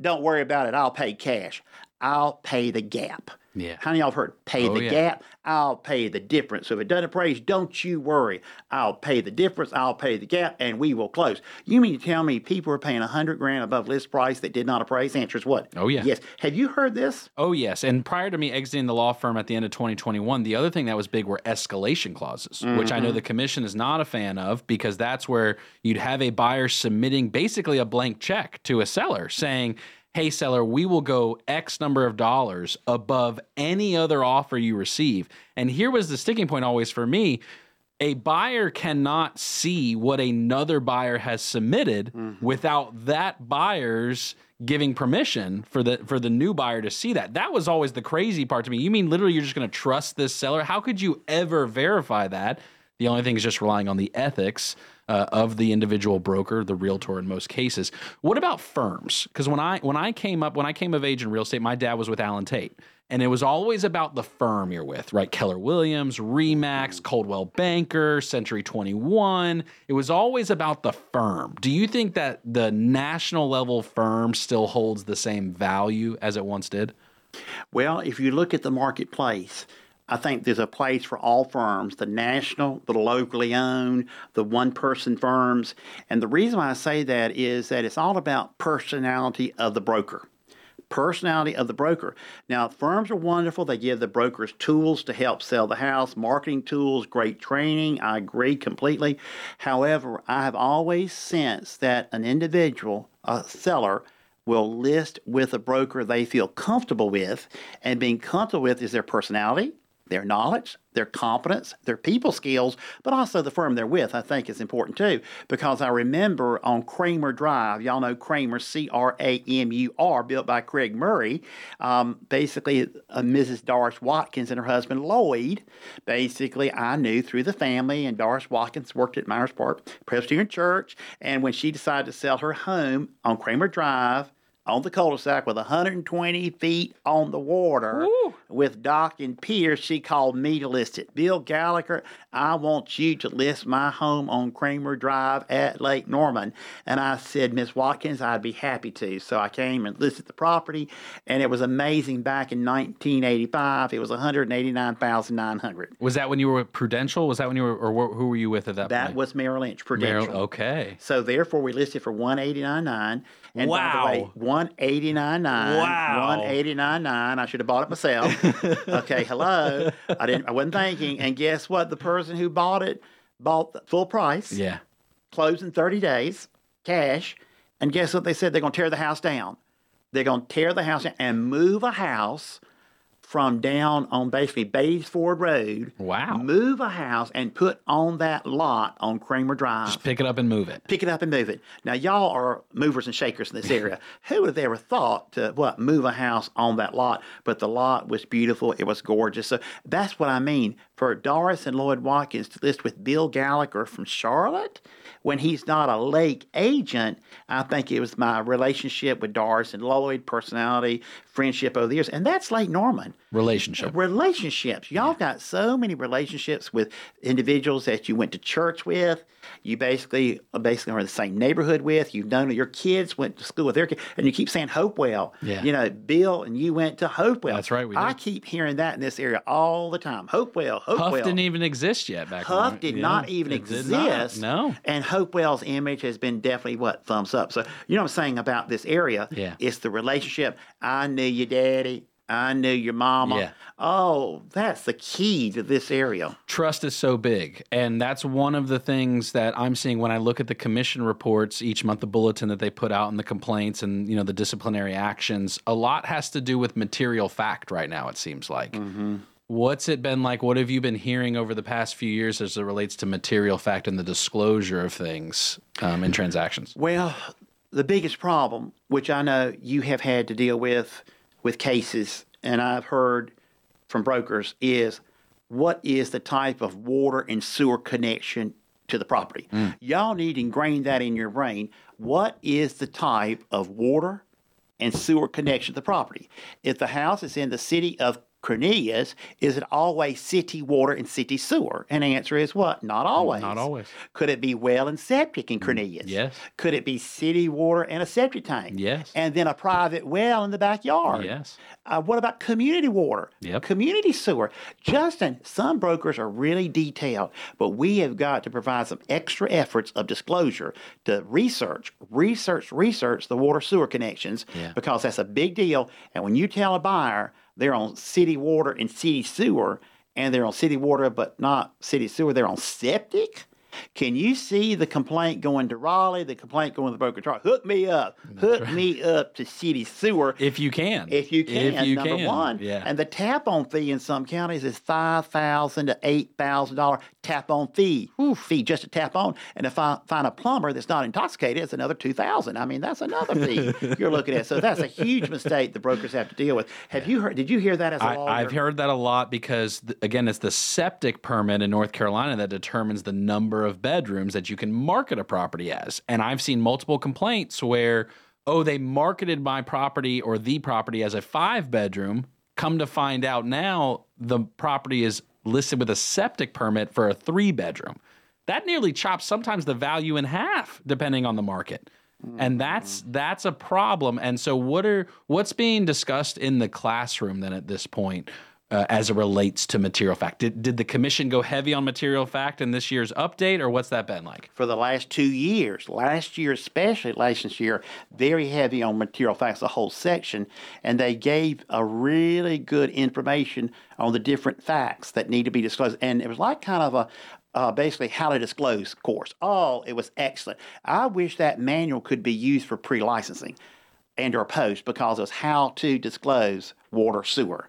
Don't worry about it. I'll pay cash. I'll pay the gap. Yeah. How many y'all have heard pay Oh, the yeah. gap? I'll pay the difference. So if it doesn't appraise, don't you worry. I'll pay the difference. I'll pay the gap, and we will close. You mean to tell me people are paying a hundred grand above list price that did not appraise? Answer is what? Oh, yeah. Yes. Have you heard this? Oh yes, and prior to me exiting the law firm at the end of 2021, the other thing that was big were escalation clauses, which I know mm-hmm. the commission is not a fan of because that's where you'd have a buyer submitting basically a blank check to a seller saying, "Hey seller, we will go X number of dollars above any other offer you receive." And here was the sticking point always for me. A buyer cannot see what another buyer has submitted mm-hmm. without that buyer's giving permission for the for the new buyer to see that. That was always the crazy part to me. You mean literally you're just going to trust this seller? How could you ever verify that? The only thing is just relying on the ethics uh, of the individual broker, the realtor in most cases. What about firms? Because when I when I came up when I came of age in real estate, my dad was with Allen Tate, And it was always about the firm you're with, right? Keller Williams, Remax, Coldwell Banker, Century 21. It was always about the firm. Do you think that the national level firm still holds the same value as it once did? Well, if you look at the marketplace, I think there's a place for all firms the national, the locally owned, the one person firms. And the reason why I say that is that it's all about personality of the broker personality of the broker. Now, firms are wonderful. They give the brokers tools to help sell the house, marketing tools, great training. I agree completely. However, I have always sensed that an individual, a seller, will list with a broker they feel comfortable with, and being comfortable with is their personality, their knowledge, their competence, their people skills, but also the firm they're with, I think is important too. Because I remember on Cramur Drive, y'all know Cramur, C R A M U R, built by Craig Murray. Um, basically, uh, Mrs. Doris Watkins and her husband Lloyd, basically, I knew through the family, and Doris Watkins worked at Myers Park Presbyterian Church. And when she decided to sell her home on Cramur Drive, on the cul-de-sac with 120 feet on the water Woo. with dock and pier, she called me to list it. Bill Gallagher, I want you to list my home on Cramur Drive at Lake Norman. And I said, Miss Watkins, I'd be happy to. So I came and listed the property, and it was amazing. Back in 1985, it was 189,900. Was that when you were with Prudential? Was that when you were, or who were you with at that, point? That point? was Merrill Lynch Prudential. Merrill- okay. So therefore, we listed for one eighty nine nine. And Wow. by the way, one eighty nine nine. Wow. One eighty nine nine. I should have bought it myself. okay, hello. I didn't. I wasn't thinking. And guess what? The person who bought it bought the full price, Yeah. closed in thirty days, cash. And guess what? They said they're going to tear the house down. They're going to tear the house down and move a house from down on basically Beatties Ford Road. Wow. Move a house and put on that lot on Cramur Drive Just pick it up and move it. pick it up and move it. Now, y'all are movers and shakers in this area. Who would have ever thought to what move a house on that lot? But the lot was beautiful. It was gorgeous. So that's what I mean. For Doris and Lloyd Watkins to list with Bill Gallagher from Charlotte when he's not a lake agent, I think it was my relationship with Doris and Lloyd, personality, friendship over the years, and that's Lake Norman Relationship. Uh, relationships. Y'all got so many relationships with individuals that you went to church with. You basically uh, basically are in the same neighborhood with. You've known your kids went to school with their kids, and you keep saying Hopewell. Yeah. You know, Bill and you went to Hopewell. That's right, we I keep hearing that in this area all the time. Hopewell, Hopewell. Hough didn't even exist yet back Hough did Yeah, not even it did not. exist. No. And Hopewell's image has been definitely what thumbs up. So you know what I'm saying about this area? Yeah. It's the relationship. I knew your daddy. I knew your mama. Yeah. Oh, that's the key to this area. trust is so big and that's one of the things that i'm seeing when i look at the commission reports each month the bulletin that they put out and the complaints and you know the disciplinary actions a lot has to do with material fact right now it seems like what's it been like what have you been hearing over the past few years as it relates to material fact and the disclosure of things um, in transactions Well, the biggest problem, which I know you have had to deal with with cases, and I've heard from brokers, is what is the type of water and sewer connection to the property? Mm. Y'all need to ingrain that in your brain. What is the type of water and sewer connection to the property? If the house is in the city of Cornelius, is it always city water and city sewer? And the answer is what? Not always. Not always. Could it be well and septic in Cornelius? yes. Could it be city water and a septic tank? Yes. And then a private well in the backyard? yes Uh, what about community water? Yep. Community sewer. Justin, some brokers are really detailed, but we have got to provide some extra efforts of disclosure to research, research, research the water sewer connections Yeah. because that's a big deal. And when you tell a buyer they're on city water and city sewer, and they're on city water but not city sewer, they're on septic. Can you see the complaint going to Raleigh, the complaint going to the broker? Charlie, hook me up, hook me up to city sewer. if you can If you can, if you number can. one. yeah And the tap on fee in some counties is five thousand to eight thousand dollar tap on fee. Fee just to tap on. And if I find a plumber that's not intoxicated, it's another two thousand. I mean, that's another fee you're looking at. So that's a huge mistake the brokers have to deal with. Have you heard did you hear that as a I, lawyer? I've heard that a lot because, again, it's the septic permit in North Carolina that determines the number of bedrooms that you can market a property as. And I've seen multiple complaints where, oh, they marketed my property or the property as a five bedroom Come to find out now, the property is listed with a septic permit for a three bedroom. That nearly chops sometimes the value in half, depending on the market. And that's mm. that's a problem. And so, what are what's being discussed in the classroom then at this point? Uh, as it relates to material fact. Did, did the commission go heavy on material fact in this year's update, or what's that been like? For the last two years, last year especially, last year, very heavy on material facts, the whole section, and they gave a really good information on the different facts that need to be disclosed. And it was like kind of a, uh, basically how to disclose course. Oh, it was excellent. I wish that manual could be used for pre-licensing and or post because it was how to disclose water sewer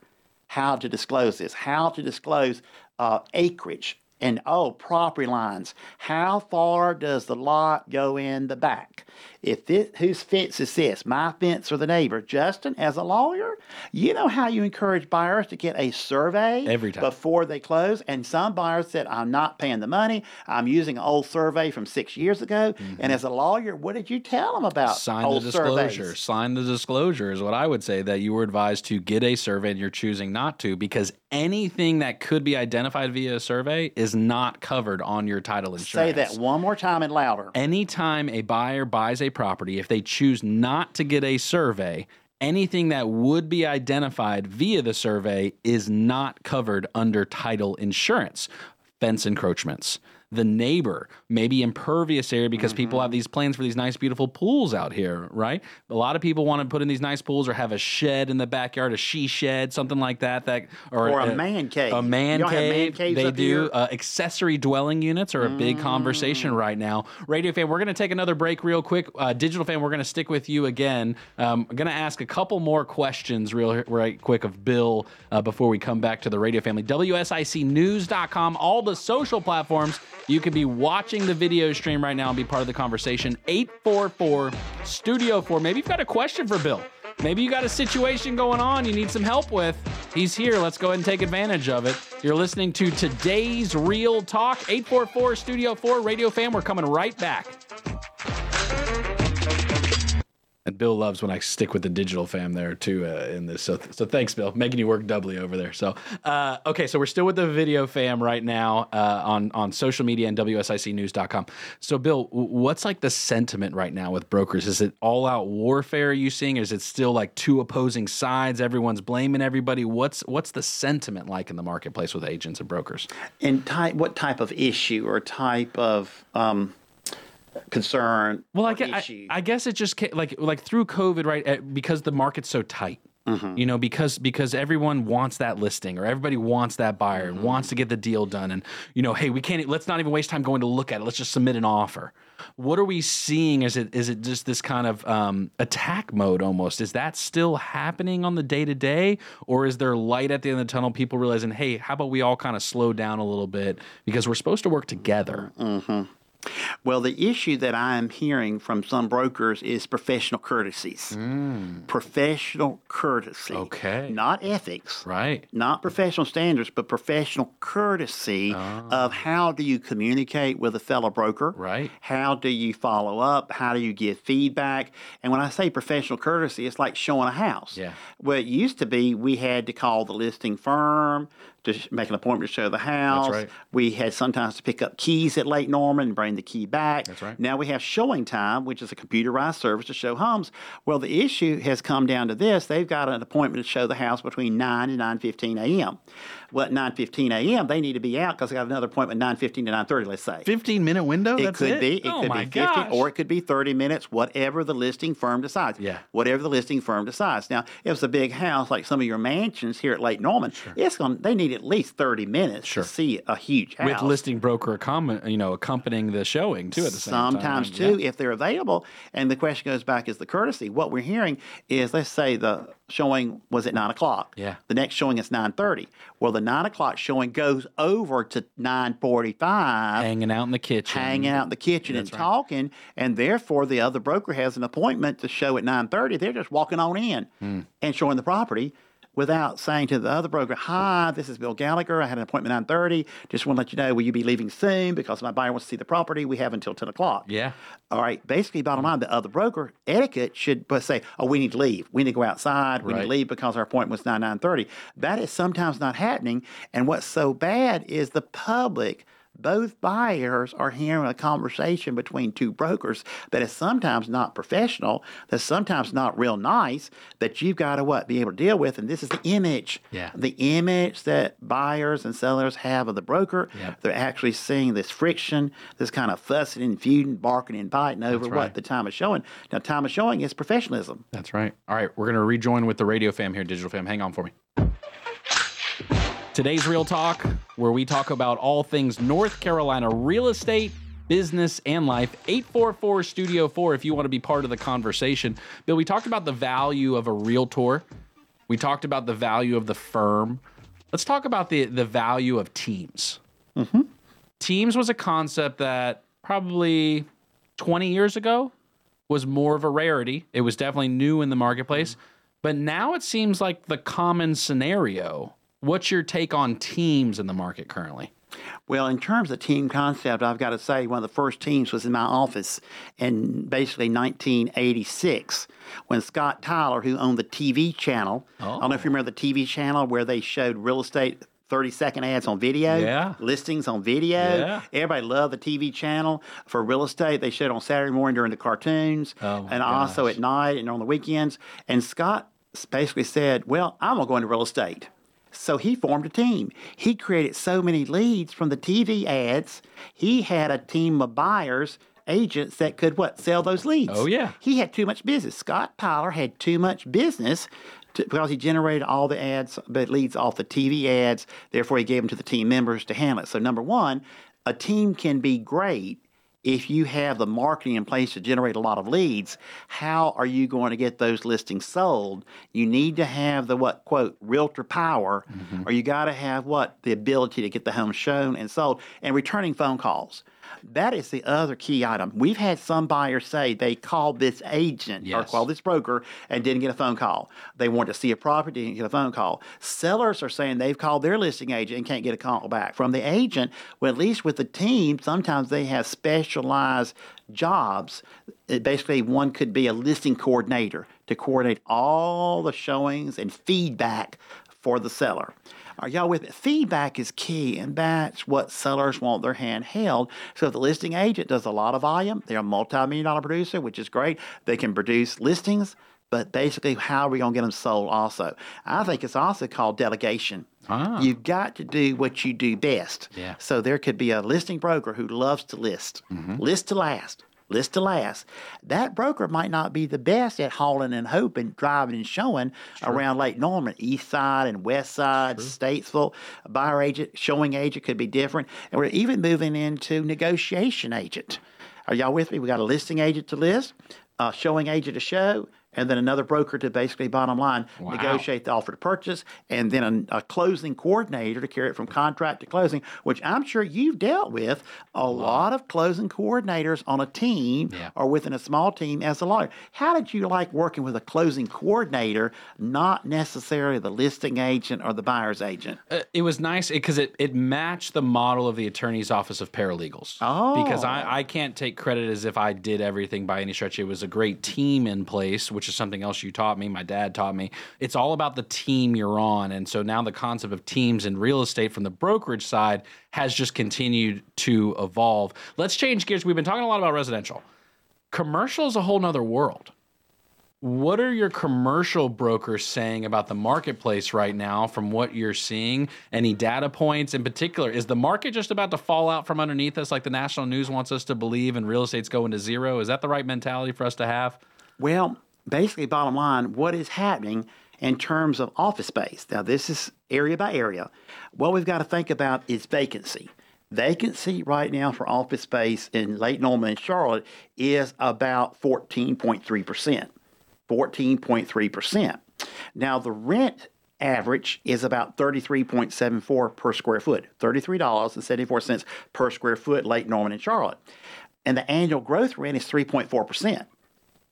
how to disclose this, how to disclose uh, acreage and oh, property lines. How far does the lot go in the back? If this, whose fence is this, my fence or the neighbor? Justin, as a lawyer, you know how you encourage buyers to get a survey Every time. before they close. And some buyers said, "I'm not paying the money. I'm using an old survey from six years ago." Mm-hmm. And as a lawyer, what did you tell them about Sign old the disclosure. surveys? Sign the disclosure is what I would say that you were advised to get a survey and you're choosing not to because anything that could be identified via a survey is not covered on your title insurance. Say that one more time and louder. anytime a buyer buys a property, if they choose not to get a survey, anything that would be identified via the survey is not covered under title insurance. Fence encroachments. The neighbor, maybe impervious area because people have these plans for these nice, beautiful pools out here, right? A lot of people want to put in these nice pools or have a shed in the backyard, a she shed, something like that. That Or a man cave. A man man cave. caves they do. Uh, accessory dwelling units are a big Mm. conversation right now. Radio fan, we're going to take another break real quick. Uh, digital fan, we're going to stick with you again. Um, I'm going to ask a couple more questions real right quick of Bill uh, before we come back to the radio family. WSICnews.com, all the social platforms. You could be watching the video stream right now and be part of the conversation. 844 Studio 4. Maybe you've got a question for Bill. Maybe you got a situation going on you need some help with. He's here. Let's go ahead and take advantage of it. You're listening to today's Real Talk, 844 Studio 4 Radio Fan. We're coming right back. And Bill loves when I stick with the digital fam there too uh, in this. So, so thanks, Bill, making you work doubly over there. So, uh, okay, so we're still with the video fam right now uh, on on social media and WSICnews.com. So, Bill, what's like the sentiment right now with brokers? Is it all out warfare? Are you seeing? Is it still like two opposing sides? Everyone's blaming everybody. What's what's the sentiment like in the marketplace with agents and brokers? And type, what type of issue or type of um, concern? Well, I guess, I? I guess it just ca- like like through COVID, right? uh, Because the market's so tight. You know, because because everyone wants that listing or everybody wants that buyer and wants to get the deal done. And you know, hey, we can't. Let's not even waste time going to look at it. Let's just submit an offer. What are we seeing? Is it is it just this kind of um, attack mode almost? Is that still happening on the day to day, or is there light at the end of the tunnel? People realizing, hey, how about we all kind of slow down a little bit because we're supposed to work together. Well, the issue that I'm hearing from some brokers is professional courtesies. Hmm. Professional courtesy. Okay. Not ethics. Right. Not professional standards, but professional courtesy ah. of how do you communicate with a fellow broker? Right. How do you follow up? How do you give feedback? And when I say professional courtesy, it's like showing a house. Yeah. Well, it used to be we had to call the listing firm to sh- make an appointment to show the house. right. We had sometimes to pick up keys at Lake Norman and bring the key back. That's right. Now we have ShowingTime, which is a computerized service to show homes. Well, the issue has come down to this: they've got an appointment to show the house between nine and nine fifteen a.m. Well, at nine fifteen a.m. they need to be out because they got another appointment nine fifteen to nine thirty. Let's say. 15 minute window? It That's could it? be. It oh could my be 15 gosh. or it could be 30 minutes, whatever the listing firm decides. Yeah. Whatever the listing firm decides. Now, if it's a big house like some of your mansions here at Lake Norman, it's going they need at least 30 minutes Sure. to see a huge house. with listing broker accom- you know accompanying the showing too at the same time. Sometimes Yeah. too, if they're available. And the question goes back is the courtesy. What we're hearing is, let's say the showing was at nine o'clock. Yeah. The next showing is nine thirty. Well, the nine o'clock showing goes over to nine forty-five. hanging out in the kitchen. Hanging out in the kitchen and right. talking, and therefore the other broker has an appointment to show at nine thirty. They're just walking on in Hmm. and showing the property. Without saying to the other broker, "Hi, this is Bill Gallagher. I had an appointment at 9:30. Just want to let you know, will you be leaving soon because my buyer wants to see the property? We have until 10 o'clock." Yeah. All right. Basically, bottom line, the other broker etiquette should but say, "Oh, we need to leave. We need to go outside. We need to leave because our appointment was 9 9:30." That is sometimes not happening. And what's so bad is the public. Both buyers are hearing a conversation between two brokers that is sometimes not professional, that's sometimes not real nice, that you've got to what be able to deal with. And this is the image, Yeah. the image that buyers and sellers have of the broker. Yep. They're actually seeing this friction, this kind of fussing and feuding, barking and biting over right. what the time is showing. Now, time is showing is professionalism. That's right. All right, we're going to rejoin with the radio fam here, digital fam. Hang on for me. Today's Real Talk, where we talk about all things North Carolina real estate, business, and life. 844 Studio 4 if you want to be part of the conversation. Bill, we talked about the value of a realtor. We talked about the value of the firm. Let's talk about the, the value of teams. Mm-hmm. Teams was a concept that probably 20 years ago was more of a rarity. It was definitely new in the marketplace. Mm-hmm. But now it seems like the common scenario. What's your take on teams in the market currently? Well, in terms of team concept, I've got to say one of the first teams was in my office in basically 1986 when Scott Tyler, who owned the TV channel, I don't know if you oh. remember the TV channel where they showed real estate 30 second ads on video, Yeah. listings on video. Yeah. Everybody loved the TV channel for real estate. They showed on Saturday morning during the cartoons Oh, and also at night and on the weekends. And Scott basically said, Well, I'm going to go into real estate. So he formed a team. He created so many leads from the TV ads. He had a team of buyers, agents that could what sell those leads. Oh, yeah. He had too much business. Scott Tyler had too much business to, because he generated all the ads, the leads off the TV ads. Therefore, he gave them to the team members to handle it. So, number one, a team can be great if you have the marketing in place to generate a lot of leads, how are you going to get those listings sold? You need to have the what quote realtor power, mm-hmm. or you got to have what the ability to get the home shown and sold, and returning phone calls. That is the other key item. We've had some buyers say they called this agent or called this broker and didn't get a phone call. They wanted to see a property, didn't get a phone call. Sellers are saying they've called their listing agent and can't get a call back from the agent. Well, at least with the team, sometimes they have specialized jobs. It basically, one could be a listing coordinator to coordinate all the showings and feedback for the seller. Are y'all with? Feedback is key, and that's what sellers want their hand held. So if the listing agent does a lot of volume, they're a multi-million dollar producer, which is great. They can produce listings, but basically, how are we going to get them sold also? I think it's also called delegation. Ah. You've got to do what you do best. Yeah. So there could be a listing broker who loves to list, list to last, list to last. That broker might not be the best at hauling and hoping, driving and showing around Lake Norman, East Side and West Side, Statesville. A buyer agent, showing agent could be different. And we're even moving into negotiation agent. Are y'all with me? We got a listing agent to list, a showing agent to show, and then another broker to basically bottom line Wow. negotiate the offer to purchase, and then a, a closing coordinator to carry it from contract to closing, which I'm sure you've dealt with a lot of closing coordinators on a team Yeah. or within a small team as a lawyer. How did you like working with a closing coordinator, not necessarily the listing agent or the buyer's agent? Uh, it was nice because it, it matched the model of the attorney's office of paralegals. Oh. Because I, I can't take credit as if I did everything by any stretch. It was a great team in place, which is something else you taught me. My dad taught me. It's all about the team you're on. And so now the concept of teams in real estate from the brokerage side has just continued to evolve. Let's change gears. We've been talking a lot about residential. Commercial is a whole nother world. What are your commercial brokers saying about the marketplace right now from what you're seeing? Any data points in particular? Is the market just about to fall out from underneath us like the national news wants us to believe and real estate's going to zero? Is that the right mentality for us to have? Well, basically, bottom line, what is happening in terms of office space? Now, this is area by area. What we've got to think about is vacancy. Vacancy right now for office space in Lake Norman and Charlotte is about 14.3%. 14.3%. Now, the rent average is about 33.74 per square foot, $33.74 per square foot, Lake Norman and Charlotte. And the annual growth rate is 3.4%.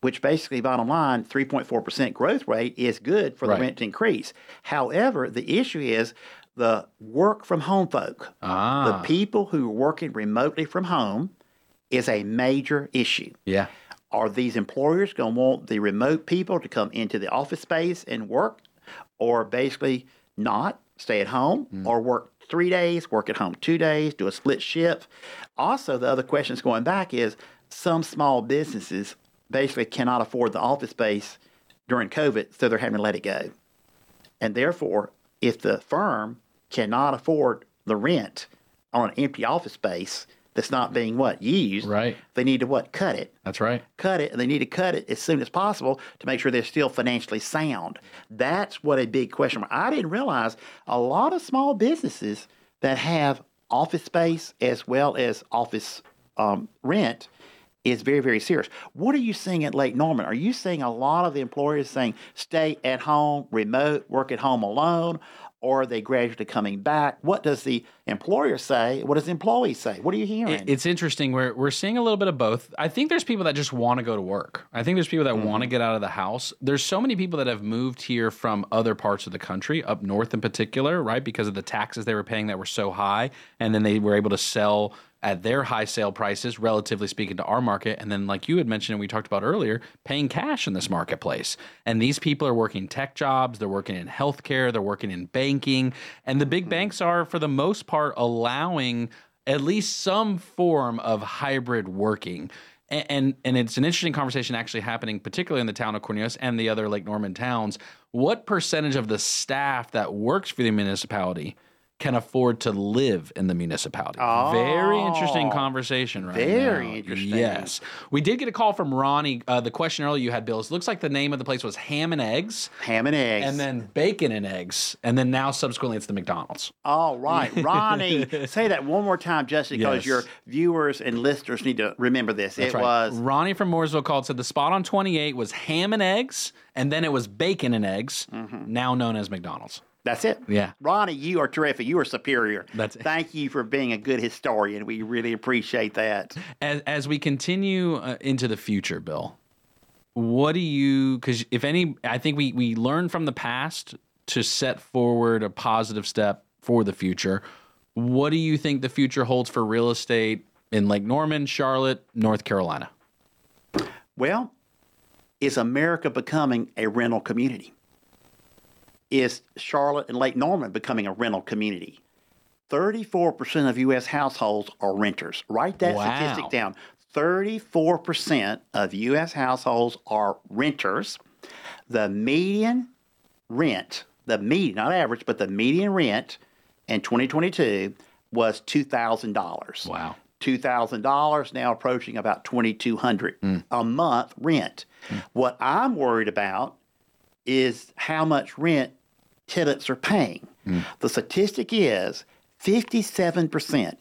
which basically, bottom line, 3.4% growth rate is good for Right. the rent to increase. However, the issue is the work from home folk, the Ah, people who are working remotely from home, is a major issue. yeah. Are these employers going to want the remote people to come into the office space and work, or basically not stay at home, or work three days, work at home two days, do a split shift? Also, the other question questions going back is some small businesses basically cannot afford the office space during COVID, so they're having to let it go. And therefore, if the firm cannot afford the rent on an empty office space that's not being what used, Right. they need to what cut it That's right. cut it and they need to cut it as soon as possible to make sure they're still financially sound. That's what a big question. I didn't realize a lot of small businesses that have office space as well as office um, rent is very, very serious. What are you seeing at Lake Norman? Are you seeing a lot of the employers saying stay at home, remote, work at home alone? Or are they gradually coming back? What does the employer say? What does the employee say? What are you hearing? It's interesting. We're we're seeing a little bit of both. I think there's people that just want to go to work. I think there's people that want to mm-hmm. get out of the house. There's so many people that have moved here from other parts of the country, up north in particular, right? Because of the taxes they were paying that were so high, and then they were able to sell at their high sale prices, relatively speaking, to our market. And then, like you had mentioned, and we talked about earlier, paying cash in this marketplace. And these people are working tech jobs, they're working in healthcare, they're working in banking, and the big mm-hmm. banks are, for the most part, allowing at least some form of hybrid working. A- And, and it's an interesting conversation actually happening, particularly in the town of Cornelius and the other Lake Norman towns. What percentage of the staff that works for the municipality can afford to live in the municipality? Oh, Very interesting Oh, conversation, right? very now. interesting. Yes, we did get a call from Ronnie. Uh, the question earlier you had, Bill, is looks like the name of the place was Ham and Eggs, Ham and eggs. and then Bacon and Eggs, and then now subsequently it's the McDonald's. All right, Ronnie, say that one more time, just because Yes. your viewers and listeners need to remember this. That's it right. was Ronnie from Mooresville called said the spot on 28 was ham and eggs, and then it was bacon and eggs, Mm-hmm. now known as McDonald's. That's it. Yeah. Ronnie, you are terrific. You are superior. That's it. Thank you for being a good historian. We really appreciate that. As as we continue uh, into the future, Bill, what do you? Because if any, I think we we learn from the past to set forward a positive step for the future. What do you think the future holds for real estate in Lake Norman, Charlotte, North Carolina? Well, is America becoming a rental community? Is Charlotte and Lake Norman becoming a rental community? 34% of U.S. households are renters. Write that Wow. statistic down. 34% of U.S. households are renters. The median rent, the median, not average, but the median rent in 2022 was $2,000. Wow. $2,000, now approaching about 2200 hmm. a month rent. Hmm. What I'm worried about is how much rent tenants are paying. Hmm. The statistic is 57%,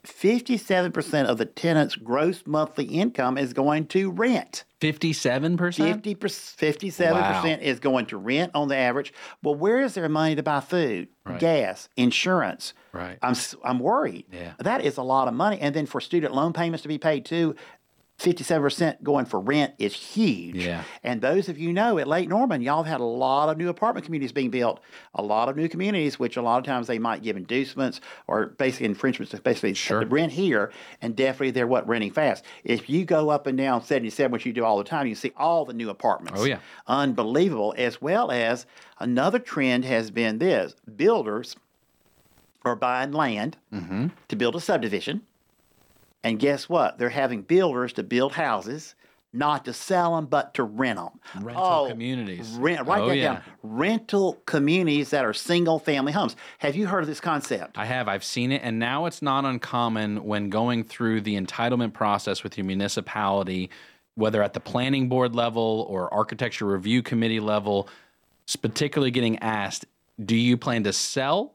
57% of the tenant's gross monthly income is going to rent. Fifty-seven percent. 50 57% Wow. is going to rent on the average. Well, where is their money to buy food, Right. gas, insurance? Right. I'm, I'm worried. Yeah. That is a lot of money. And then for student loan payments to be paid too, 57% going for rent is huge. Yeah. And those of you know at Lake Norman, y'all have had a lot of new apartment communities being built, a lot of new communities, which a lot of times they might give inducements or basically infringements to basically Sure. rent here. And definitely they're what renting fast. If you go up and down 77, which you do all the time, you see all the new apartments. Oh, yeah. Unbelievable. As well as another trend has been this builders are buying land Mm-hmm. to build a subdivision. And guess what? They're having builders to build houses, not to sell them, but to rent them. Rental oh, communities. Rent, write Oh, that yeah. down. Rental communities that are single family homes. Have you heard of this concept? I have. I've seen it. And now it's not uncommon when going through the entitlement process with your municipality, whether at the planning board level or architecture review committee level, particularly getting asked, do you plan to sell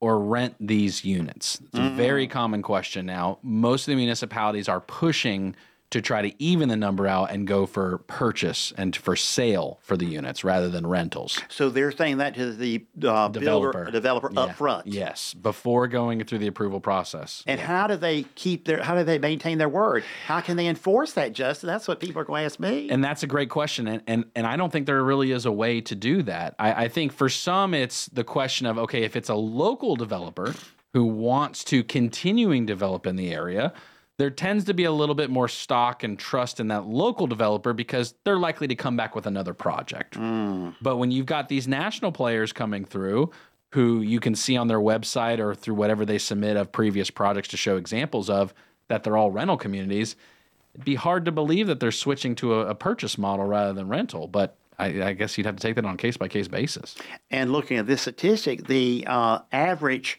or rent these units? It's a very mm. common question now. Most of the municipalities are pushing to try to even the number out and go for purchase and for sale for the units rather than rentals. So they're saying that to the uh, Developer. builder, developer Yeah. up front. Yes, before going through the approval process. And how do they keep their? How do they maintain their word? How can they enforce that, Justin? That's what people are going to ask me. And that's a great question. And, and, and I don't think there really is a way to do that. I, I think for some, it's the question of okay, if it's a local developer who wants to continuing develop in the area, there tends to be a little bit more stock and trust in that local developer because they're likely to come back with another project. But when you've got these national players coming through, who you can see on their website or through whatever they submit of previous projects to show examples of, that they're all rental communities, it'd be hard to believe that they're switching to a, a purchase model rather than rental. But I, I guess you'd have to take that on a case by case basis. And looking at this statistic, the uh, average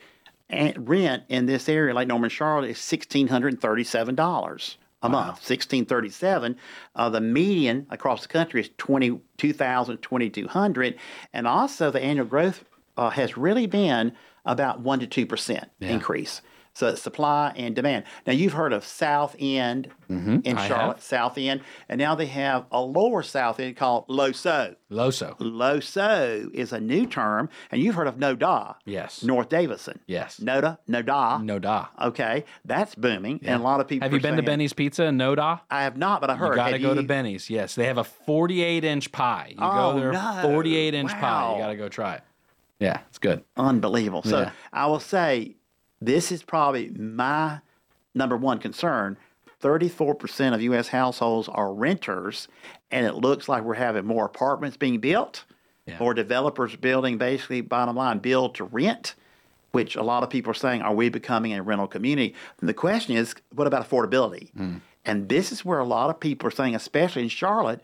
rent in this area, Lake Norman Charlotte, is sixteen hundred and thirty-seven dollars a month. Sixteen thirty-seven. Uh, the median across the country is twenty-two thousand, twenty-two hundred, and also the annual growth uh, has really been about one to two percent increase. So it's supply and demand. Now you've heard of South End mm-hmm. in I Charlotte. South End, and now they have a lower South End called Loso. Loso. Loso is a new term, and you've heard of Noda. Yes. North Davidson. Yes. Noda, Noda. No da. Okay, that's booming, and a lot of people. Have you been to Benny's Pizza in Noda? I have not, but I heard. You got to go to? Benny's. Yes, they have a 48 inch pie. You Oh, go there, no. 48 inch pie. You got to go try it. Yeah, it's good. Unbelievable. So Yeah. I will say, this is probably my number one concern. 34% of U.S. households are renters, and it looks like we're having more apartments being built, Yeah. more developers building, basically, bottom line, build to rent, which a lot of people are saying, are we becoming a rental community? And the question is, what about affordability? And this is where a lot of people are saying, especially in Charlotte,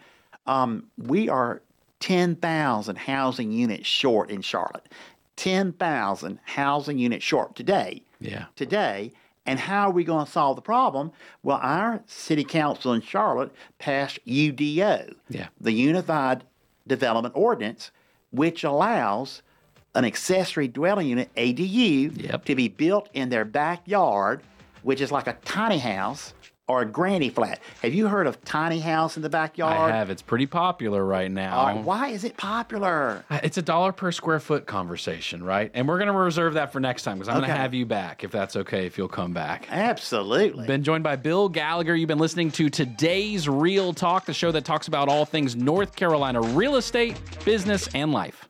um, we are 10,000 housing units short in Charlotte. 10,000 housing units short today. Yeah. Today. And how are we going to solve the problem? Well, our city council in Charlotte passed UDO, Yeah. the Unified Development Ordinance, which allows an accessory dwelling unit, ADU, Yep. to be built in their backyard, which is like a tiny house or a granny flat. Have you heard of tiny house in the backyard? I have. It's pretty popular right now. Right, why is it popular? Uh, it's a dollar per square foot conversation, right? And we're going to reserve that for next time because I'm going to have you back if that's okay, if you'll come back. Absolutely. Been joined by Bill Gallagher. You've been listening to today's Real Talk, the show that talks about all things North Carolina real estate, business, and life.